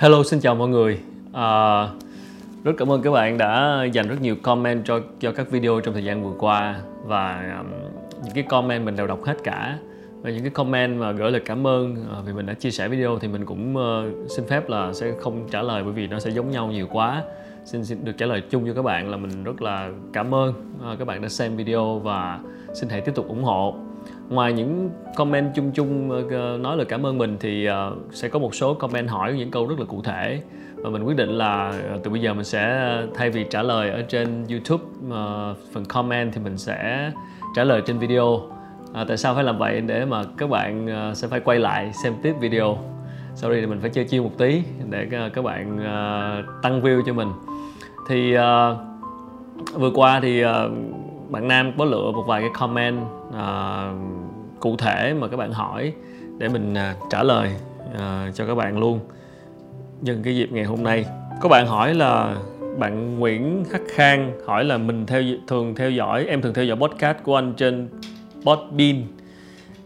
Hello, xin chào mọi người. À, rất cảm ơn các bạn đã dành rất nhiều comment cho cho các video trong thời gian vừa qua và um, những cái comment mình đều đọc hết cả và những cái comment mà gửi lời cảm ơn uh, vì mình đã chia sẻ video thì mình cũng uh, xin phép là sẽ không trả lời bởi vì nó sẽ giống nhau nhiều quá. Xin, xin được trả lời chung cho các bạn là mình rất là cảm ơn uh, các bạn đã xem video và xin hãy tiếp tục ủng hộ ngoài những comment chung chung ờ, ờ, nói lời cảm ơn mình thì ờ, sẽ có một số comment hỏi những câu rất là cụ thể. Và mình quyết định là từ bây giờ mình sẽ thay vì trả lời ở trên YouTube phần comment thì mình sẽ trả lời trên video. À, tại sao phải làm vậy? Để mà các bạn sẽ phải quay lại xem tiếp video. Sau đây thì mình phải chơi chiêu một tí để các bạn tăng view cho mình. Thì uh, vừa qua thì uh, bạn nam có lựa một vài cái comment uh, cụ thể mà các bạn hỏi để mình à, trả lời uh, cho các bạn luôn. Nhân cái dịp ngày hôm nay có bạn hỏi là bạn Nguyễn Khắc Khang hỏi là mình theo thường theo dõi em thường theo dõi podcast của anh trên Podbean.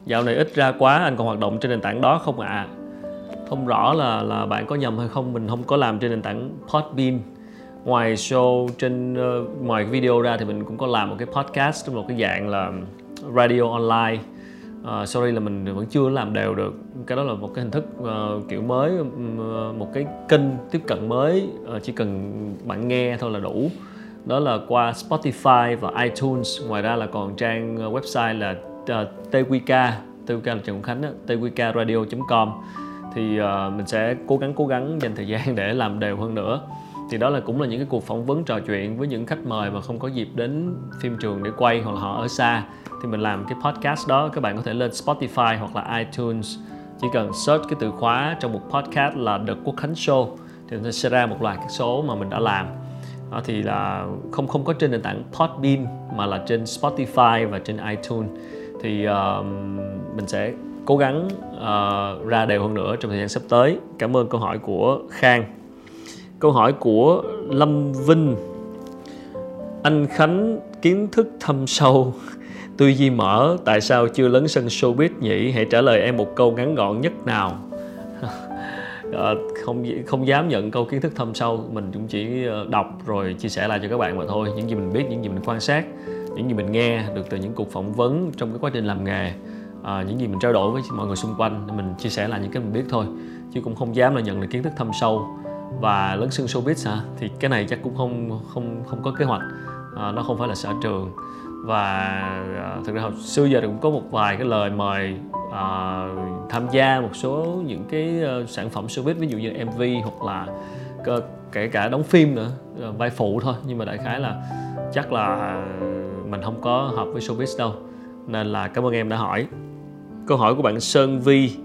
Dạo này ít ra quá anh còn hoạt động trên nền tảng đó không ạ? À? không rõ là là bạn có nhầm hay không mình không có làm trên nền tảng Podbean. Ngoài show trên uh, ngoài video ra thì mình cũng có làm một cái podcast trong một cái dạng là radio online uh, sorry là mình vẫn chưa làm đều được. Cái đó là một cái hình thức uh, kiểu mới uh, một cái kênh tiếp cận mới. Uh, chỉ cần bạn nghe thôi là đủ. Đó là qua Spotify và iTunes. Ngoài ra là còn trang website là uh, TQK TQK là Trần Quốc Khánh tqkradio.com thì uh, mình sẽ cố gắng cố gắng dành thời gian để làm đều hơn nữa thì đó là cũng là những cái cuộc phỏng vấn trò chuyện với những khách mời mà không có dịp đến phim trường để quay hoặc là họ ở xa. Thì mình làm cái podcast đó các bạn có thể lên Spotify hoặc là iTunes. Chỉ cần search cái từ khóa trong một podcast là The Quốc Khánh Show thì nó sẽ ra một loạt các số mà mình đã làm. Đó thì là không không có trên nền tảng Podbean mà là trên Spotify và trên iTunes. Thì uh, mình sẽ cố gắng uh, ra đều hơn nữa trong thời gian sắp tới. Cảm ơn câu hỏi của Khang. Câu hỏi của Lâm Vinh. Anh Khánh kiến thức thâm sâu. Tư duy mở Tại sao chưa lấn sân showbiz nhỉ? Hãy trả lời em một câu ngắn gọn nhất nào. À, không không dám nhận câu kiến thức thâm sâu. Mình cũng chỉ ờ, đọc rồi chia sẻ lại cho các bạn mà thôi. Những gì mình biết những gì mình quan sát những gì mình nghe được từ những cuộc phỏng vấn trong cái quá trình làm nghề à, những gì mình trao đổi với mọi người xung quanh. Mình chia sẻ lại những cái mình biết thôi. Chứ cũng không dám là nhận được kiến thức thâm sâu và lớn sân showbiz hả? Thì cái này chắc cũng không không không có kế hoạch. À, nó không phải là sở trường. Và à, thực ra hồi xưa giờ cũng có một vài cái lời mời à, tham gia một số những cái uh, sản phẩm showbiz ví dụ như mv hoặc là cơ, kể cả đóng phim nữa ờ, vai phụ thôi. Nhưng mà đại khái là chắc là mình không có hợp với showbiz đâu. Nên là cảm ơn em đã hỏi. Câu hỏi của bạn sơn vi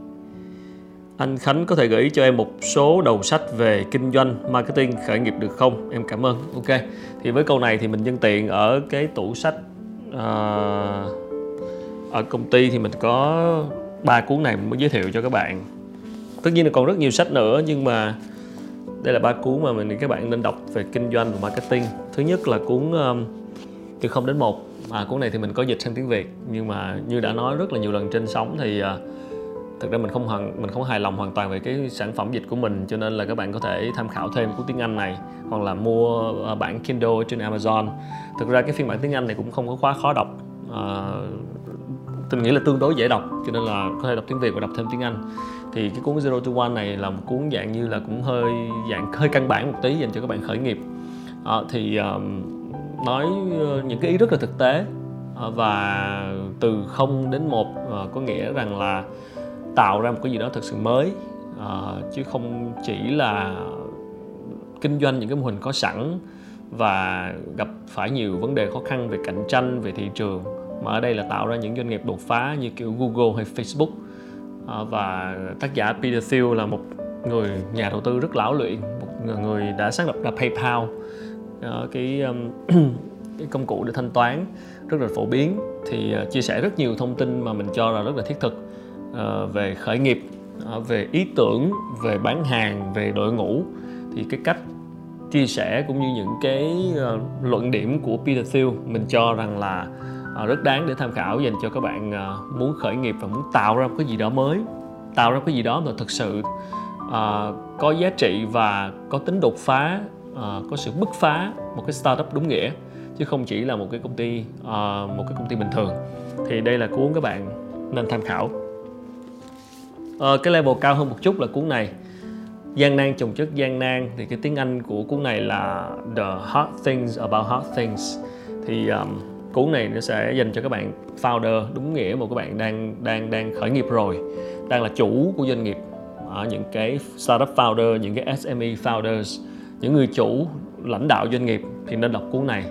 anh Khánh có thể gửi cho em một số đầu sách về kinh doanh, marketing, khởi nghiệp được không? Em cảm ơn. Ok. Thì với câu này thì mình nhân tiện ở cái tủ sách uh, ở công ty thì mình có ba cuốn này mới giới thiệu cho các bạn. Tất nhiên là còn rất nhiều sách nữa nhưng mà đây là ba cuốn mà mình các bạn nên đọc về kinh doanh và marketing. Thứ nhất là cuốn um, từ không đến một. À, cuốn này thì mình có dịch sang tiếng Việt nhưng mà như đã nói rất là nhiều lần trên sóng thì uh, thực ra mình không hoàn mình không hài lòng hoàn toàn về cái sản phẩm dịch của mình cho nên là các bạn có thể tham khảo thêm cuốn tiếng Anh này hoặc là mua ờ, bản Kindle trên Amazon. Thực ra cái phiên bản tiếng Anh này cũng không có quá khó đọc ờ, à, mình nghĩ là tương đối dễ đọc cho nên là có thể đọc tiếng Việt và đọc thêm tiếng Anh. Thì cái cuốn Zero to One này là một cuốn dạng như là cũng hơi dạng hơi căn bản một tí dành cho các bạn khởi nghiệp. À, thì um, nói những cái ý rất là thực tế và từ 0 đến 1 có nghĩa rằng là tạo ra một cái gì đó thật sự mới uh, chứ không chỉ là kinh doanh những cái mô hình có sẵn và gặp phải nhiều vấn đề khó khăn về cạnh tranh về thị trường mà ở đây là tạo ra những doanh nghiệp đột phá như kiểu Google hay Facebook. Uh, và tác giả Peter Thiel là một người nhà đầu tư rất lão luyện một người đã sáng lập ra PayPal uh, cái um, cái công cụ để thanh toán rất là phổ biến. Thì chia sẻ rất nhiều thông tin mà mình cho là rất là thiết thực uh, về khởi nghiệp uh, về ý tưởng về bán hàng về đội ngũ thì cái cách chia sẻ cũng như những cái uh, luận điểm của Peter Thiel mình cho rằng là uh, rất đáng để tham khảo dành cho các bạn uh, muốn khởi nghiệp và muốn tạo ra một cái gì đó mới tạo ra cái gì đó mà thực sự uh, có giá trị và có tính đột phá uh, có sự bứt phá một cái startup đúng nghĩa chứ không chỉ là một cái công ty uh, một cái công ty bình thường. Thì đây là cuốn các bạn nên tham khảo uh, cái level cao hơn một chút là cuốn này. Gian nan chồng chất gian nan thì cái tiếng Anh của cuốn này là The Hard Things About Hard Things. Thì um, cuốn này nó sẽ dành cho các bạn founder đúng nghĩa một các bạn đang đang đang khởi nghiệp rồi đang là chủ của doanh nghiệp. Ở những cái startup founder những cái SME founders những người chủ lãnh đạo doanh nghiệp thì nên đọc cuốn này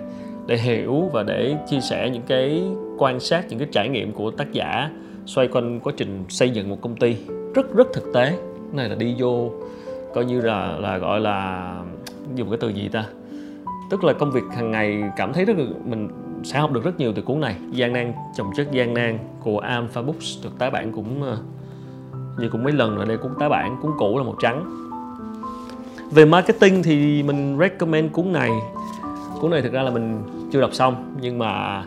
để hiểu và để chia sẻ những cái quan sát những cái trải nghiệm của tác giả xoay quanh quá trình xây dựng một công ty. Rất rất thực tế. Cái này là đi vô, coi như là là gọi là, dùng cái từ gì ta? Tức là công việc hàng ngày cảm thấy rất là, mình sẽ học được rất nhiều từ cuốn này. Gian nan, chồng chất gian nan của Alpha Books được tái bản cũng ờ, như cũng mấy lần rồi đây cũng tái bản, cuốn cũ là màu trắng. Về marketing thì mình recommend cuốn này. Cuốn này thực ra là mình chưa đọc xong, nhưng mà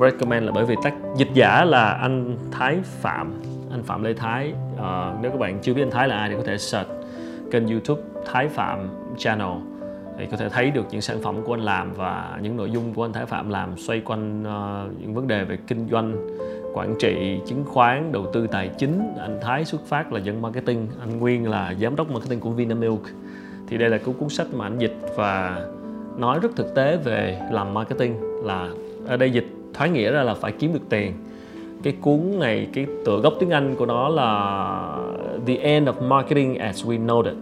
recommend là bởi vì tác dịch giả là anh Thái Phạm. Anh Phạm Lê Thái. Uh, nếu các bạn chưa biết anh Thái là ai thì có thể search kênh YouTube Thái Phạm Channel. Thì có thể thấy được những sản phẩm của anh làm và những nội dung của anh Thái Phạm làm xoay quanh uh, những vấn đề về kinh doanh quản trị chứng khoán đầu tư tài chính. Anh Thái xuất phát là dân marketing. Anh Nguyên là giám đốc marketing của Vinamilk. Thì đây là cái cuốn sách mà anh dịch và nói rất thực tế về làm marketing là ở đây dịch thoái nghĩa ra là phải kiếm được tiền. Cái cuốn này cái tựa gốc tiếng Anh của nó là The End of Marketing as We Know It.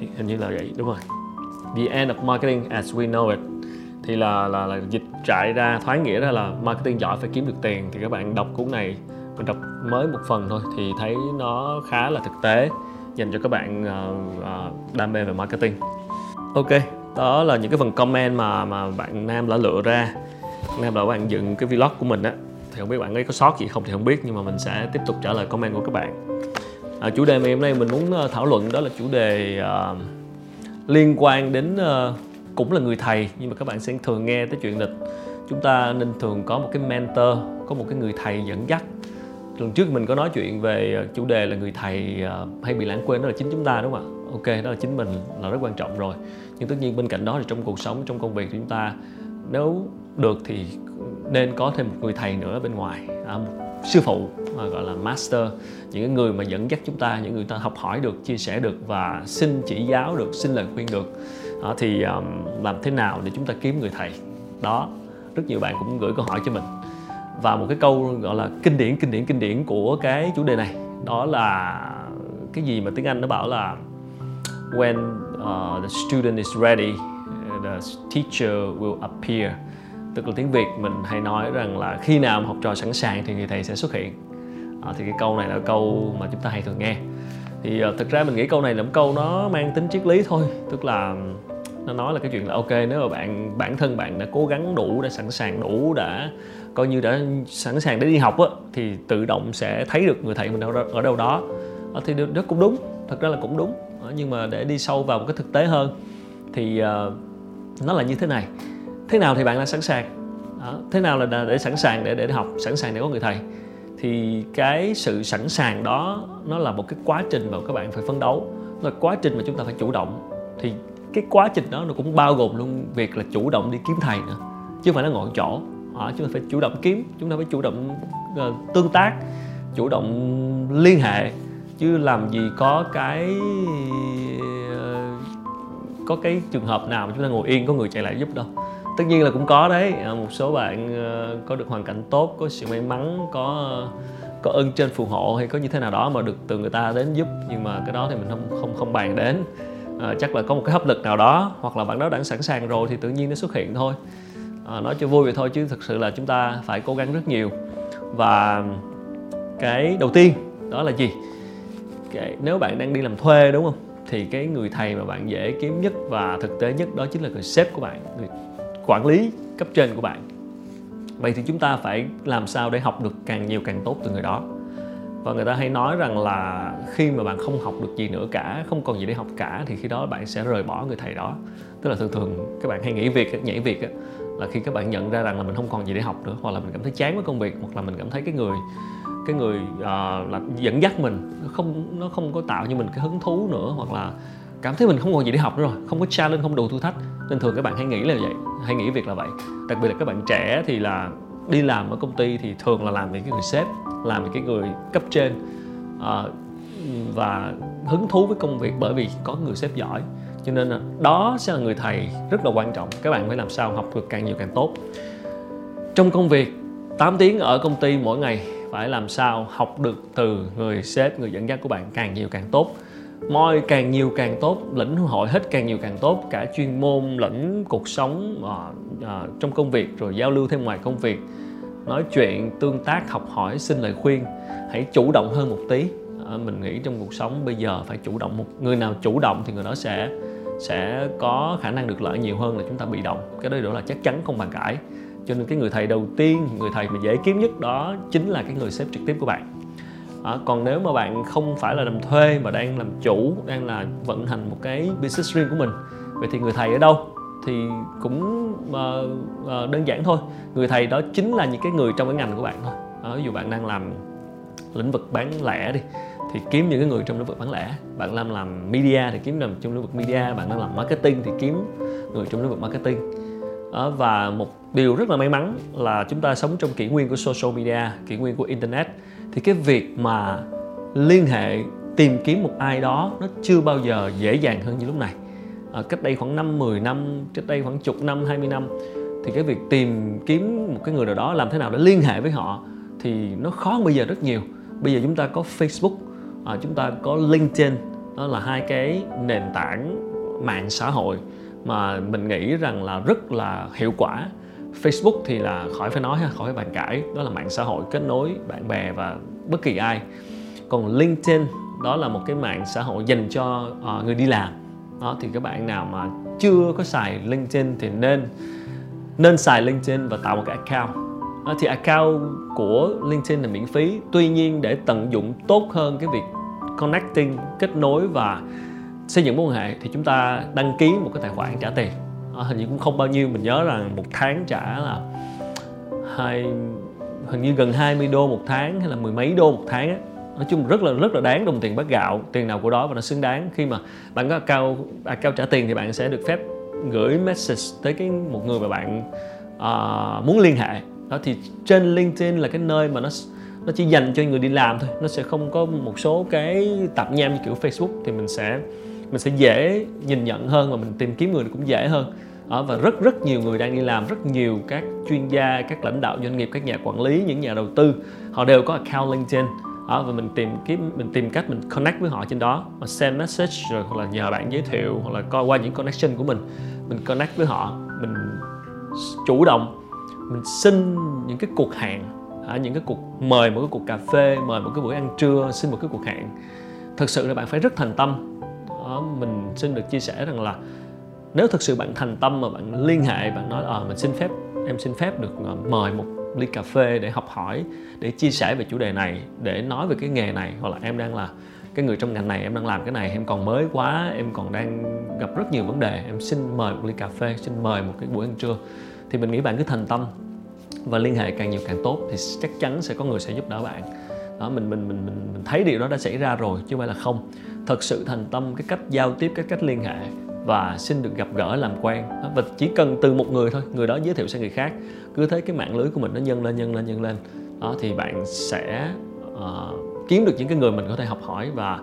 Thì hình như là vậy đúng rồi. The End of Marketing as We Know It. Thì là là, là dịch trại ra thoái nghĩa ra là marketing giỏi phải kiếm được tiền. Thì các bạn đọc cuốn này mình đọc mới một phần thôi thì thấy nó khá là thực tế dành cho các bạn uh, uh, đam mê về marketing. Ok đó là những cái phần comment mà mà bạn nam đã lựa ra nam đã bạn dựng cái vlog của mình á thì không biết bạn ấy có sót gì không thì không biết nhưng mà mình sẽ tiếp tục trả lời comment của các bạn. À, chủ đề mà hôm nay mình muốn ờ, thảo luận đó là chủ đề uh, liên quan đến uh, cũng là người thầy nhưng mà các bạn sẽ thường nghe tới chuyện là chúng ta nên thường có một cái mentor có một cái người thầy dẫn dắt. Lần trước mình có nói chuyện về chủ đề là người thầy hay bị lãng quên đó là chính chúng ta đúng không ạ? Ok đó là chính mình là rất quan trọng rồi. Nhưng tất nhiên bên cạnh đó thì trong cuộc sống trong công việc của chúng ta nếu được thì nên có thêm một người thầy nữa bên ngoài à, một sư phụ à, gọi là master những người mà dẫn dắt chúng ta những người ta học hỏi được chia sẻ được và xin chỉ giáo được xin lời khuyên được. À, thì um, làm thế nào để chúng ta kiếm người thầy? Đó rất nhiều bạn cũng gửi câu hỏi cho mình. Và một cái câu gọi là kinh điển kinh điển kinh điển của cái chủ đề này đó là cái gì mà tiếng Anh nó bảo là when uh, the student is ready the teacher will appear. Tức là tiếng việt mình hay nói rằng là khi nào học trò sẵn sàng thì người thầy sẽ xuất hiện. À, thì cái câu này là câu mà chúng ta hay thường nghe. Thì uh, thực ra mình nghĩ câu này là một câu nó mang tính triết lý thôi. Tức là nó nói là cái chuyện là ok nếu mà bạn bản thân bạn đã cố gắng đủ đã sẵn sàng đủ đã coi như đã sẵn sàng để đi học á thì tự động sẽ thấy được người thầy mình ở đâu, ở đâu đó. À, thì rất cũng đúng thật ra là cũng đúng. À, nhưng mà để đi sâu vào một cái thực tế hơn thì uh, nó là như thế này. Thế nào thì bạn đã sẵn sàng? Đó. thế nào là để sẵn sàng để để học sẵn sàng để có người thầy? Thì cái sự sẵn sàng đó nó là một cái quá trình mà các bạn phải phấn đấu. Là quá trình mà chúng ta phải chủ động. Thì cái quá trình đó nó cũng bao gồm luôn việc là chủ động đi kiếm thầy nữa chứ không phải nó ngồi chỗ. À, chúng ta phải chủ động kiếm chúng ta phải chủ động uh, tương tác chủ động liên hệ. Chứ làm gì có cái có cái trường hợp nào mà chúng ta ngồi yên có người chạy lại giúp đâu? Tất nhiên là cũng có đấy. À, một số bạn ờ, có được hoàn cảnh tốt có sự may mắn có có ơn trên phù hộ hay có như thế nào đó mà được từ người ta đến giúp nhưng mà cái đó thì mình không không không bàn đến. À, chắc là có một cái hấp lực nào đó hoặc là bạn đó đã sẵn sàng rồi thì tự nhiên nó xuất hiện thôi. À, nói cho vui vậy thôi chứ thực sự là chúng ta phải cố gắng rất nhiều. Và cái đầu tiên đó là gì? Cái, nếu bạn đang đi làm thuê đúng không? Thì cái người thầy mà bạn dễ kiếm nhất và thực tế nhất đó chính là người sếp của bạn, người quản lý cấp trên của bạn. Vậy thì chúng ta phải làm sao để học được càng nhiều càng tốt từ người đó? Và người ta hay nói rằng là khi mà bạn không học được gì nữa cả, không còn gì để học cả, thì khi đó bạn sẽ rời bỏ người thầy đó. Tức là thường thường các bạn hay nghỉ việc, nhảy việc là khi các bạn nhận ra rằng là mình không còn gì để học nữa, hoặc là mình cảm thấy chán với công việc, hoặc là mình cảm thấy cái người cái người uh, là dẫn dắt mình nó không nó không có tạo cho mình cái hứng thú nữa hoặc là cảm thấy mình không còn gì để học nữa rồi không có challenge không đủ thử thách. Nên thường các bạn hay nghĩ là vậy hay nghĩ việc là vậy. Đặc biệt là các bạn trẻ thì là đi làm ở công ty thì thường là làm với cái người sếp làm với cái người cấp trên uh, và hứng thú với công việc bởi vì có người sếp giỏi. Cho nên là đó sẽ là người thầy rất là quan trọng các bạn phải làm sao học được càng nhiều càng tốt. Trong công việc 8 tiếng ở công ty mỗi ngày phải làm sao học được từ người sếp người dẫn dắt của bạn càng nhiều càng tốt. Moi càng nhiều càng tốt lĩnh hội hết càng nhiều càng tốt cả chuyên môn lẫn cuộc sống uh, uh, trong công việc rồi giao lưu thêm ngoài công việc. Nói chuyện tương tác học hỏi xin lời khuyên hãy chủ động hơn một tí. Uh, mình nghĩ trong cuộc sống bây giờ phải chủ động một người nào chủ động thì người đó sẽ sẽ có khả năng được lợi nhiều hơn là chúng ta bị động. Cái đó là chắc chắn không bàn cãi cho nên cái người thầy đầu tiên người thầy mà dễ kiếm nhất đó chính là cái người sếp trực tiếp của bạn. À, còn nếu mà bạn không phải là làm thuê mà đang làm chủ đang là vận hành một cái business riêng của mình vậy thì người thầy ở đâu? Thì cũng uh, uh, đơn giản thôi. Người thầy đó chính là những cái người trong cái ngành của bạn thôi. À, ví dụ bạn đang làm lĩnh vực bán lẻ đi thì kiếm những cái người trong lĩnh vực bán lẻ. Bạn làm làm media thì kiếm làm trong lĩnh vực media. Bạn đang làm marketing thì kiếm người trong lĩnh vực marketing và một điều rất là may mắn là chúng ta sống trong kỷ nguyên của social media kỷ nguyên của internet. Thì cái việc mà liên hệ tìm kiếm một ai đó nó chưa bao giờ dễ dàng hơn như lúc này. À, cách đây khoảng năm 10 năm cách đây khoảng chục năm 20 năm thì cái việc tìm kiếm một cái người nào đó làm thế nào để liên hệ với họ thì nó khó hơn bây giờ rất nhiều. Bây giờ chúng ta có Facebook à, chúng ta có LinkedIn đó là hai cái nền tảng mạng xã hội mà mình nghĩ rằng là rất là hiệu quả. Facebook thì là khỏi phải nói ha, khỏi phải bàn cãi. Đó là mạng xã hội kết nối bạn bè và bất kỳ ai. Còn LinkedIn đó là một cái mạng xã hội dành cho uh, người đi làm. Đó thì các bạn nào mà chưa có xài LinkedIn thì nên nên xài LinkedIn và tạo một cái account. Đó, thì account của LinkedIn là miễn phí. Tuy nhiên để tận dụng tốt hơn cái việc connecting kết nối và xây dựng mối quan hệ thì chúng ta đăng ký một cái tài khoản trả tiền. À, hình như cũng không bao nhiêu mình nhớ rằng một tháng trả là hai hình như gần 20 đô một tháng hay là mười mấy đô một tháng á. Nói chung rất là rất là đáng đồng tiền bát gạo tiền nào của đó và nó xứng đáng. Khi mà bạn có cao à, cao trả tiền thì bạn sẽ được phép gửi message tới cái một người mà bạn uh, muốn liên hệ. Đó thì trên LinkedIn là cái nơi mà nó nó chỉ dành cho người đi làm thôi. Nó sẽ không có một số cái tạp nham như kiểu Facebook thì mình sẽ mình sẽ dễ nhìn nhận hơn và mình tìm kiếm người cũng dễ hơn. Ở và rất rất nhiều người đang đi làm rất nhiều các chuyên gia các lãnh đạo doanh nghiệp các nhà quản lý những nhà đầu tư họ đều có account LinkedIn. Ở và mình tìm kiếm mình tìm cách mình connect với họ trên đó mà send message rồi hoặc là nhờ bạn giới thiệu hoặc là coi qua những connection của mình. Mình connect với họ mình chủ động mình xin những cái cuộc hẹn à, những cái cuộc mời một cái cuộc cà phê mời một cái buổi ăn trưa xin một cái cuộc hẹn. Thực sự là bạn phải rất thành tâm đó, mình xin được chia sẻ rằng là nếu thực sự bạn thành tâm mà bạn liên hệ bạn nói ờ à, mình xin phép em xin phép được ờ, mời một ly cà phê để học hỏi để chia sẻ về chủ đề này để nói về cái nghề này. Hoặc là em đang là cái người trong ngành này em đang làm cái này em còn mới quá em còn đang gặp rất nhiều vấn đề em xin mời một ly cà phê xin mời một cái buổi ăn trưa thì mình nghĩ bạn cứ thành tâm và liên hệ càng nhiều càng tốt thì chắc chắn sẽ có người sẽ giúp đỡ bạn. Đó mình mình mình mình, mình thấy điều đó đã xảy ra rồi chứ không phải là không thật sự thành tâm cái cách giao tiếp cái cách liên hệ và xin được gặp gỡ làm quen. Và chỉ cần từ một người thôi người đó giới thiệu sang người khác. Cứ thấy cái mạng lưới của mình nó nhân lên nhân lên nhân lên. Đó thì bạn sẽ uh, kiếm được những cái người mình có thể học hỏi và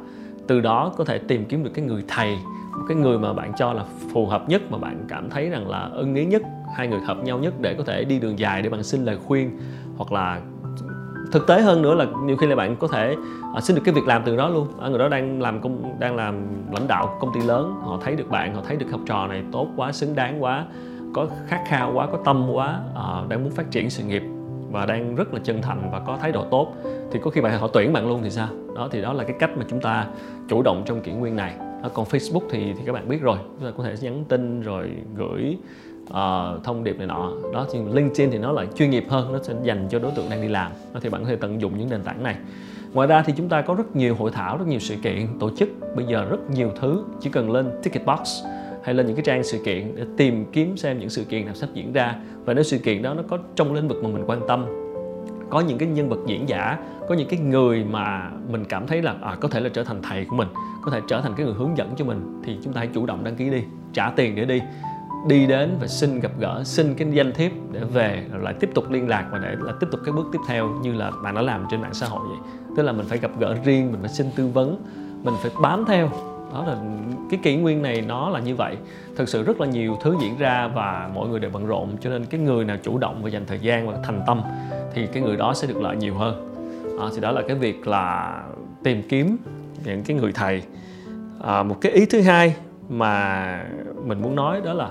từ đó có thể tìm kiếm được cái người thầy một cái người mà bạn cho là phù hợp nhất mà bạn cảm thấy rằng là ưng ý nhất hai người hợp nhau nhất để có thể đi đường dài để bạn xin lời khuyên hoặc là thực tế hơn nữa là nhiều khi là bạn có thể uh, xin được cái việc làm từ đó luôn. À, người đó đang làm công đang làm lãnh đạo công ty lớn họ thấy được bạn họ thấy được học trò này tốt quá xứng đáng quá có khát khao quá có tâm quá uh, đang muốn phát triển sự nghiệp và đang rất là chân thành và có thái độ tốt thì có khi bạn họ tuyển bạn luôn thì sao? Đó thì đó là cái cách mà chúng ta chủ động trong kỷ nguyên này. Còn Facebook thì thì các bạn biết rồi chúng ta có thể nhắn tin rồi gửi uh, thông điệp này nọ. Đó thì LinkedIn thì nó lại chuyên nghiệp hơn nó sẽ dành cho đối tượng đang đi làm. Đó thì bạn có thể tận dụng những nền tảng này. Ngoài ra thì chúng ta có rất nhiều hội thảo rất nhiều sự kiện tổ chức. Bây giờ rất nhiều thứ chỉ cần lên Ticketbox hay lên những cái trang sự kiện để tìm kiếm xem những sự kiện nào sắp diễn ra. Và nếu sự kiện đó nó có trong lĩnh vực mà mình quan tâm có những cái nhân vật diễn giả có những cái người mà mình cảm thấy là à, có thể là trở thành thầy của mình có thể trở thành cái người hướng dẫn cho mình thì chúng ta hãy chủ động đăng ký đi trả tiền để đi đi đến và xin gặp gỡ xin cái danh thiếp để về rồi lại tiếp tục liên lạc và để là tiếp tục cái bước tiếp theo như là bạn đã làm trên mạng xã hội vậy. Tức là mình phải gặp gỡ riêng mình phải xin tư vấn mình phải bám theo. Đó là cái kỷ nguyên này nó là như vậy. Thực sự rất là nhiều thứ diễn ra và mọi người đều bận rộn cho nên cái người nào chủ động và dành thời gian và thành tâm thì cái người đó sẽ được lợi nhiều hơn. À, thì đó là cái việc là tìm kiếm những cái người thầy. À, một cái ý thứ hai mà mình muốn nói đó là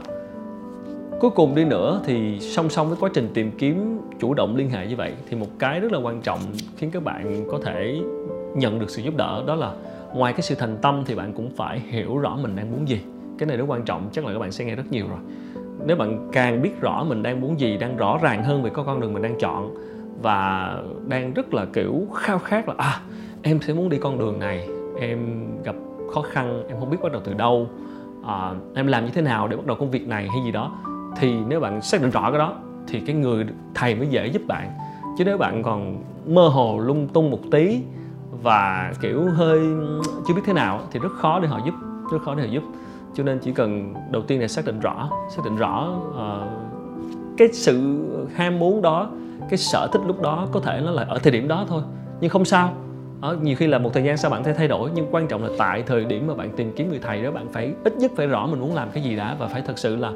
cuối cùng đi nữa thì song song với quá trình tìm kiếm chủ động liên hệ như vậy thì một cái rất là quan trọng khiến các bạn có thể nhận được sự giúp đỡ đó là ngoài cái sự thành tâm thì bạn cũng phải hiểu rõ mình đang muốn gì. Cái này rất quan trọng chắc là các bạn sẽ nghe rất nhiều rồi. Nếu bạn càng biết rõ mình đang muốn gì đang rõ ràng hơn về con đường mình đang chọn và đang rất là kiểu khao khát là à em sẽ muốn đi con đường này em gặp khó khăn em không biết bắt đầu từ đâu à, em làm như thế nào để bắt đầu công việc này hay gì đó thì nếu bạn xác định rõ cái đó thì cái người thầy mới dễ giúp bạn. Chứ nếu bạn còn mơ hồ lung tung một tí và kiểu hơi chưa biết thế nào thì rất khó để họ giúp rất khó để họ giúp. Cho nên chỉ cần đầu tiên là xác định rõ xác định rõ uh, cái sự ham muốn đó cái sở thích lúc đó có thể nó là ở thời điểm đó thôi nhưng không sao. Ở nhiều khi là một thời gian sau bạn thấy thay đổi nhưng quan trọng là tại thời điểm mà bạn tìm kiếm người thầy đó bạn phải ít nhất phải rõ mình muốn làm cái gì đã và phải thật sự là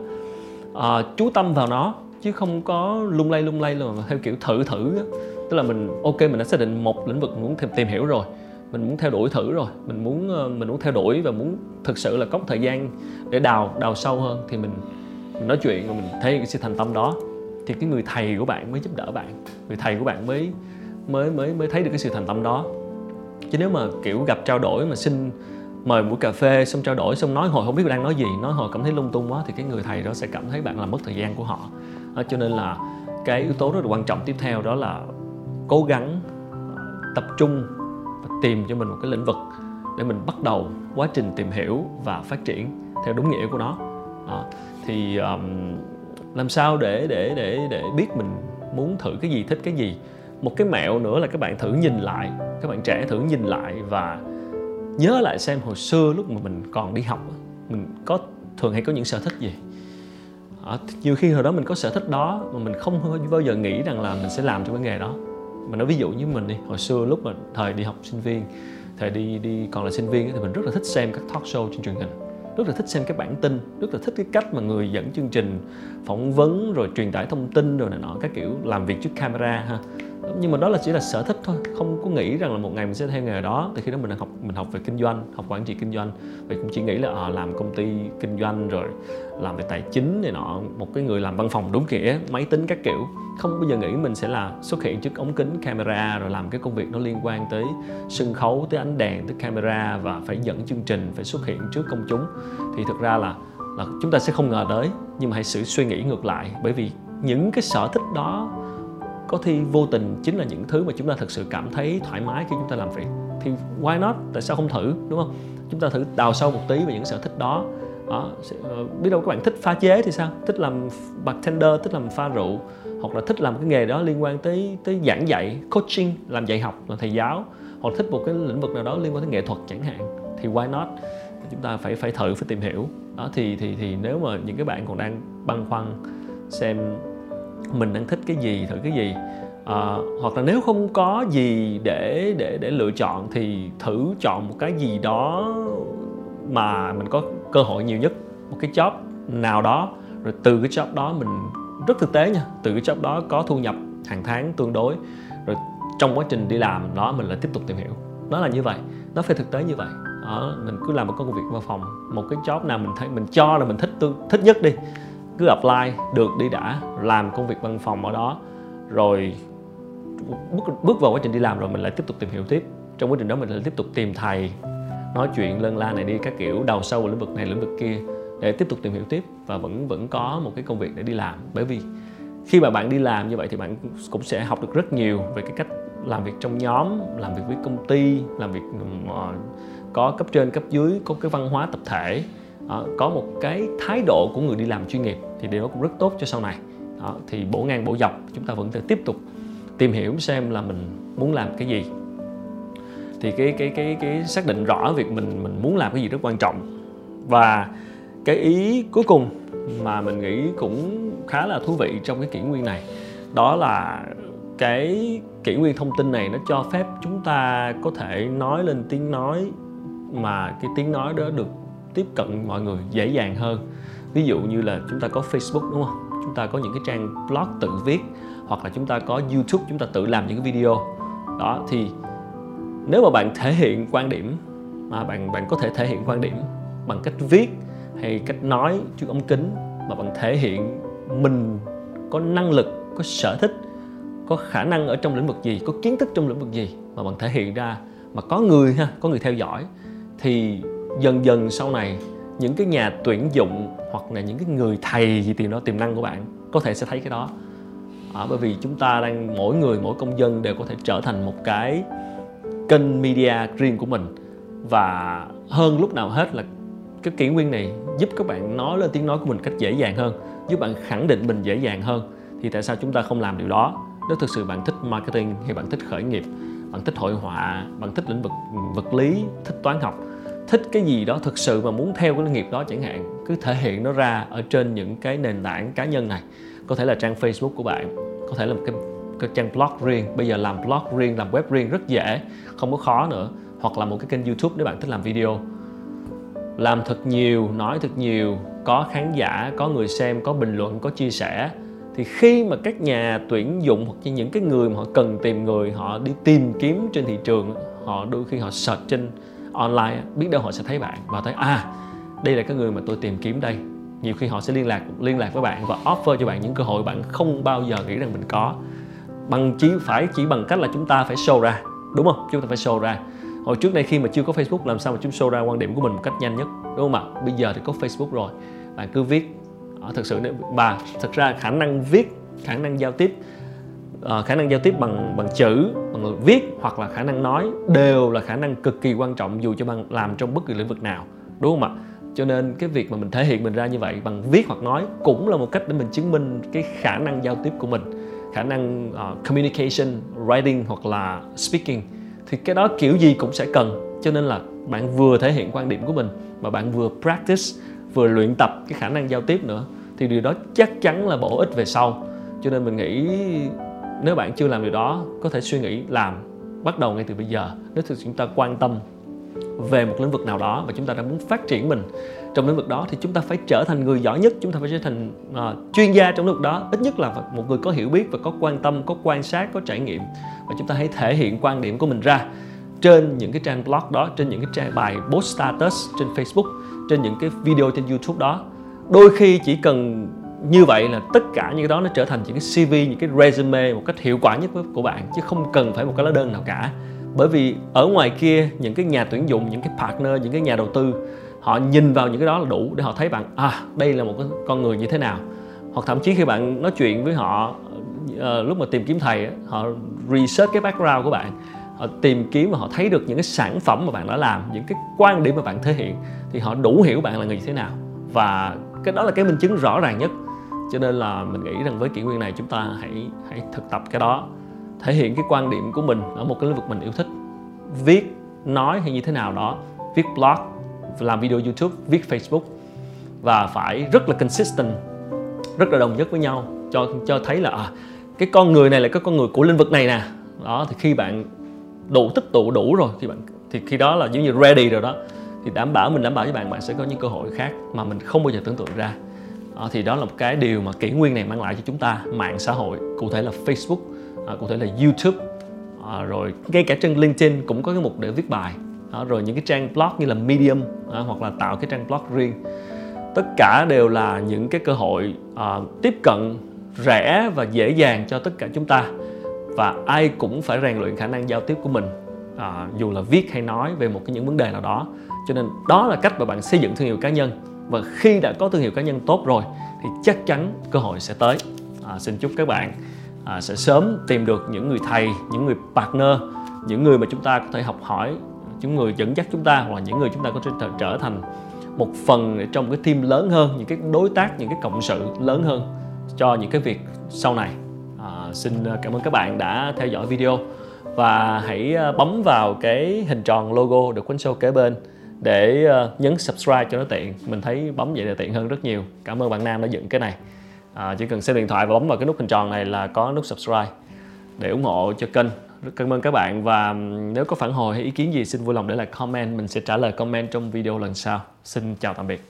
uh, chú tâm vào nó chứ không có lung lay lung lay luôn mà theo kiểu thử thử đó. tức là mình ok mình đã xác định một lĩnh vực muốn tìm, tìm hiểu rồi. Mình muốn theo đuổi thử rồi. Mình muốn uh, mình muốn theo đuổi và muốn thực sự là có thời gian để đào đào sâu hơn thì mình, mình nói chuyện và mình thấy cái sự thành tâm đó. Thì cái người thầy của bạn mới giúp đỡ bạn. Người thầy của bạn mới mới mới mới thấy được cái sự thành tâm đó. Chứ nếu mà kiểu gặp trao đổi mà xin mời buổi cà phê xong trao đổi xong nói. Hồi không biết đang nói gì nói hồi cảm thấy lung tung quá thì cái người thầy đó sẽ cảm thấy bạn làm mất thời gian của họ. À, cho nên là cái yếu tố rất là quan trọng tiếp theo đó là cố gắng ờ, tập trung và tìm cho mình một cái lĩnh vực để mình bắt đầu quá trình tìm hiểu và phát triển theo đúng nghĩa của nó. À, thì um, làm sao để để để để biết mình muốn thử cái gì thích cái gì. Một cái mẹo nữa là các bạn thử nhìn lại các bạn trẻ thử nhìn lại và nhớ lại xem hồi xưa lúc mà mình còn đi học mình có thường hay có những sở thích gì? À, nhiều khi hồi đó mình có sở thích đó mà mình không bao giờ nghĩ rằng là mình sẽ làm cho cái nghề đó. Mà nói ví dụ như mình đi hồi xưa lúc mà thời đi học sinh viên thời đi đi còn là sinh viên thì mình rất là thích xem các talk show trên truyền hình rất là thích xem cái bản tin rất là thích cái cách mà người dẫn chương trình phỏng vấn rồi truyền tải thông tin rồi này nọ các kiểu làm việc trước camera ha nhưng mà đó là chỉ là sở thích thôi. Không có nghĩ rằng là một ngày mình sẽ theo nghề đó. Thì khi đó mình học mình học về kinh doanh học quản trị kinh doanh. Vậy cũng chỉ nghĩ là à, làm công ty kinh doanh rồi làm về tài chính này nọ một cái người làm văn phòng đúng nghĩa máy tính các kiểu. Không bao giờ nghĩ mình sẽ là xuất hiện trước ống kính camera rồi làm cái công việc nó liên quan tới sân khấu tới ánh đèn tới camera và phải dẫn chương trình phải xuất hiện trước công chúng. Thì thực ra là là chúng ta sẽ không ngờ tới nhưng mà hãy sự suy nghĩ ngược lại. Bởi vì những cái sở thích đó có thi vô tình chính là những thứ mà chúng ta thực sự cảm thấy thoải mái khi chúng ta làm việc. Thì why not? Tại sao không thử, đúng không? Chúng ta thử đào sâu một tí về những sở thích đó. Đó ờ, biết đâu các bạn thích pha chế thì sao? Thích làm bartender, thích làm pha rượu, hoặc là thích làm cái nghề đó liên quan tới tới giảng dạy, coaching, làm dạy học, làm thầy giáo, hoặc thích một cái lĩnh vực nào đó liên quan tới nghệ thuật chẳng hạn, thì why not? Chúng ta phải phải thử, phải tìm hiểu. Đó, thì thì thì nếu mà những cái bạn còn đang băn khoăn xem mình đang thích cái gì thử cái gì. À, hoặc là nếu không có gì để để để lựa chọn thì thử chọn một cái gì đó mà mình có cơ hội nhiều nhất một cái job nào đó. Rồi từ cái job đó mình rất thực tế nha từ cái job đó có thu nhập hàng tháng tương đối. Rồi trong quá trình đi làm đó mình lại tiếp tục tìm hiểu. Nó là như vậy nó phải thực tế như vậy. Đó, mình cứ làm một công việc văn phòng một cái job nào mình thấy mình cho là mình thích thích nhất đi cứ apply, được đi đã, làm công việc văn phòng ở đó. Rồi bước bước vào quá trình đi làm rồi mình lại tiếp tục tìm hiểu tiếp. Trong quá trình đó mình lại tiếp tục tìm thầy, nói chuyện, lân la này đi các kiểu đầu sâu vào lĩnh vực này, lĩnh vực kia để tiếp tục tìm hiểu tiếp. Và vẫn vẫn có một cái công việc để đi làm. Bởi vì khi mà bạn đi làm như vậy thì bạn cũng sẽ học được rất nhiều về cái cách làm việc trong nhóm, làm việc với công ty, làm việc ờ, có cấp trên, cấp dưới, có cái văn hóa tập thể đó, có một cái thái độ của người đi làm chuyên nghiệp thì điều đó cũng rất tốt cho sau này. Đó, thì bổ ngang bổ dọc chúng ta vẫn thể tiếp tục tìm hiểu xem là mình muốn làm cái gì. Thì cái cái cái cái xác định rõ việc mình mình muốn làm cái gì rất quan trọng. Và cái ý cuối cùng mà mình nghĩ cũng khá là thú vị trong cái kỷ nguyên này đó là cái kỷ nguyên thông tin này nó cho phép chúng ta có thể nói lên tiếng nói mà cái tiếng nói đó được tiếp cận mọi người dễ dàng hơn. Ví dụ như là chúng ta có Facebook, đúng không? Chúng ta có những cái trang blog tự viết, hoặc là chúng ta có YouTube, chúng ta tự làm những cái video. Đó, thì nếu mà bạn thể hiện quan điểm mà bạn bạn có thể thể hiện quan điểm bằng cách viết hay cách nói trước ống kính, mà bạn thể hiện mình có năng lực, có sở thích, có khả năng ở trong lĩnh vực gì, có kiến thức trong lĩnh vực gì mà bạn thể hiện ra, mà có người ha, có người theo dõi, thì dần dần sau này những cái nhà tuyển dụng hoặc là những cái người thầy gì tìm đó tiềm năng của bạn có thể sẽ thấy cái đó. À, bởi vì chúng ta đang mỗi người mỗi công dân đều có thể trở thành một cái kênh media riêng của mình. Và hơn lúc nào hết là cái kỷ nguyên này giúp các bạn nói lên tiếng nói của mình cách dễ dàng hơn giúp bạn khẳng định mình dễ dàng hơn. Thì tại sao chúng ta không làm điều đó? Nếu thực sự bạn thích marketing hay bạn thích khởi nghiệp bạn thích hội họa bạn thích lĩnh vực vật lý thích toán học thích cái gì đó thực sự mà muốn theo cái nghiệp đó chẳng hạn cứ thể hiện nó ra ở trên những cái nền tảng cá nhân này. Có thể là trang Facebook của bạn có thể là một cái, cái trang blog riêng. Bây giờ làm blog riêng làm web riêng rất dễ không có khó nữa. Hoặc là một cái kênh YouTube nếu bạn thích làm video. Làm thật nhiều nói thật nhiều có khán giả có người xem có bình luận có chia sẻ. Thì khi mà các nhà tuyển dụng hoặc những cái người mà họ cần tìm người họ đi tìm kiếm trên thị trường họ đôi khi họ search trên online biết đâu họ sẽ thấy bạn và thấy à đây là cái người mà tôi tìm kiếm đây. Nhiều khi họ sẽ liên lạc liên lạc với bạn và offer cho bạn những cơ hội bạn không bao giờ nghĩ rằng mình có. Bằng chỉ, phải chỉ bằng cách là chúng ta phải show ra, đúng không? Chúng ta phải show ra. Hồi trước đây khi mà chưa có Facebook, làm sao mà chúng show ra quan điểm của mình một cách nhanh nhất, đúng không ạ? Bây giờ thì có Facebook rồi, bạn cứ viết. Thật thực sự và thật ra khả năng viết, khả năng giao tiếp uh, khả năng giao tiếp bằng bằng chữ bằng viết hoặc là khả năng nói đều là khả năng cực kỳ quan trọng dù cho bạn làm trong bất kỳ lĩnh vực nào đúng không ạ? Cho nên cái việc mà mình thể hiện mình ra như vậy bằng viết hoặc nói cũng là một cách để mình chứng minh cái khả năng giao tiếp của mình khả năng uh, communication writing hoặc là speaking. Thì cái đó kiểu gì cũng sẽ cần cho nên là bạn vừa thể hiện quan điểm của mình mà bạn vừa practice vừa luyện tập cái khả năng giao tiếp nữa thì điều đó chắc chắn là bổ ích về sau. Cho nên mình nghĩ nếu bạn chưa làm điều đó có thể suy nghĩ làm bắt đầu ngay từ bây giờ nếu thực chúng ta quan tâm về một lĩnh vực nào đó và chúng ta đang muốn phát triển mình trong lĩnh vực đó thì chúng ta phải trở thành người giỏi nhất chúng ta phải trở thành uh, chuyên gia trong lĩnh vực đó. Ít nhất là một người có hiểu biết và có quan tâm có quan sát có trải nghiệm và chúng ta hãy thể hiện quan điểm của mình ra trên những cái trang blog đó trên những cái trang bài post status trên Facebook trên những cái video trên YouTube đó. Đôi khi chỉ cần như vậy là tất cả những cái đó nó trở thành những cái CV những cái resume một cách hiệu quả nhất của bạn chứ không cần phải một cái lá đơn nào cả. Bởi vì ở ngoài kia những cái nhà tuyển dụng những cái partner những cái nhà đầu tư họ nhìn vào những cái đó là đủ để họ thấy bạn à đây là một cái con người như thế nào. Hoặc thậm chí khi bạn nói chuyện với họ uh, lúc mà tìm kiếm thầy họ research cái background của bạn họ tìm kiếm và họ thấy được những cái sản phẩm mà bạn đã làm những cái quan điểm mà bạn thể hiện thì họ đủ hiểu bạn là người như thế nào. Và cái đó là cái minh chứng rõ ràng nhất cho nên là mình nghĩ rằng với kỷ nguyên này chúng ta hãy hãy thực tập cái đó thể hiện cái quan điểm của mình ở một cái lĩnh vực mình yêu thích. Viết nói hay như thế nào đó viết blog làm video youtube viết facebook. Và phải rất là consistent rất là đồng nhất với nhau cho cho thấy là à, cái con người này là cái con người của lĩnh vực này nè. Đó thì khi bạn đủ tích tụ đủ rồi thì bạn thì khi đó là giống như ready rồi đó thì đảm bảo mình đảm bảo với bạn bạn sẽ có những cơ hội khác mà mình không bao giờ tưởng tượng ra à, thì đó là một cái điều mà kỷ nguyên này mang lại cho chúng ta mạng xã hội cụ thể là Facebook à, cụ thể là YouTube. À, rồi ngay cả trên LinkedIn cũng có cái mục để viết bài. À, rồi những cái trang blog như là Medium à, hoặc là tạo cái trang blog riêng. Tất cả đều là những cái cơ hội à, tiếp cận rẻ và dễ dàng cho tất cả chúng ta. Và ai cũng phải rèn luyện khả năng giao tiếp của mình à, dù là viết hay nói về một cái những vấn đề nào đó. Cho nên đó là cách mà bạn xây dựng thương hiệu cá nhân và khi đã có thương hiệu cá nhân tốt rồi thì chắc chắn cơ hội sẽ tới. À, xin chúc các bạn à, sẽ sớm tìm được những người thầy những người partner những người mà chúng ta có thể học hỏi những người dẫn dắt chúng ta hoặc là những người chúng ta có thể trở thành một phần trong cái team lớn hơn những cái đối tác những cái cộng sự lớn hơn cho những cái việc sau này. À, xin à, cảm ơn các bạn đã theo dõi video. Và hãy à, bấm vào cái hình tròn logo được quấn show kế bên để ờ, nhấn subscribe cho nó tiện. Mình thấy bấm vậy là tiện hơn rất nhiều. Cảm ơn bạn Nam đã dựng cái này. À, chỉ cần xem điện thoại và bấm vào cái nút hình tròn này là có nút subscribe để ủng hộ cho kênh. Rất cảm ơn các bạn và nếu có phản hồi hay ý kiến gì xin vui lòng để lại comment. Mình sẽ trả lời comment trong video lần sau. Xin chào tạm biệt.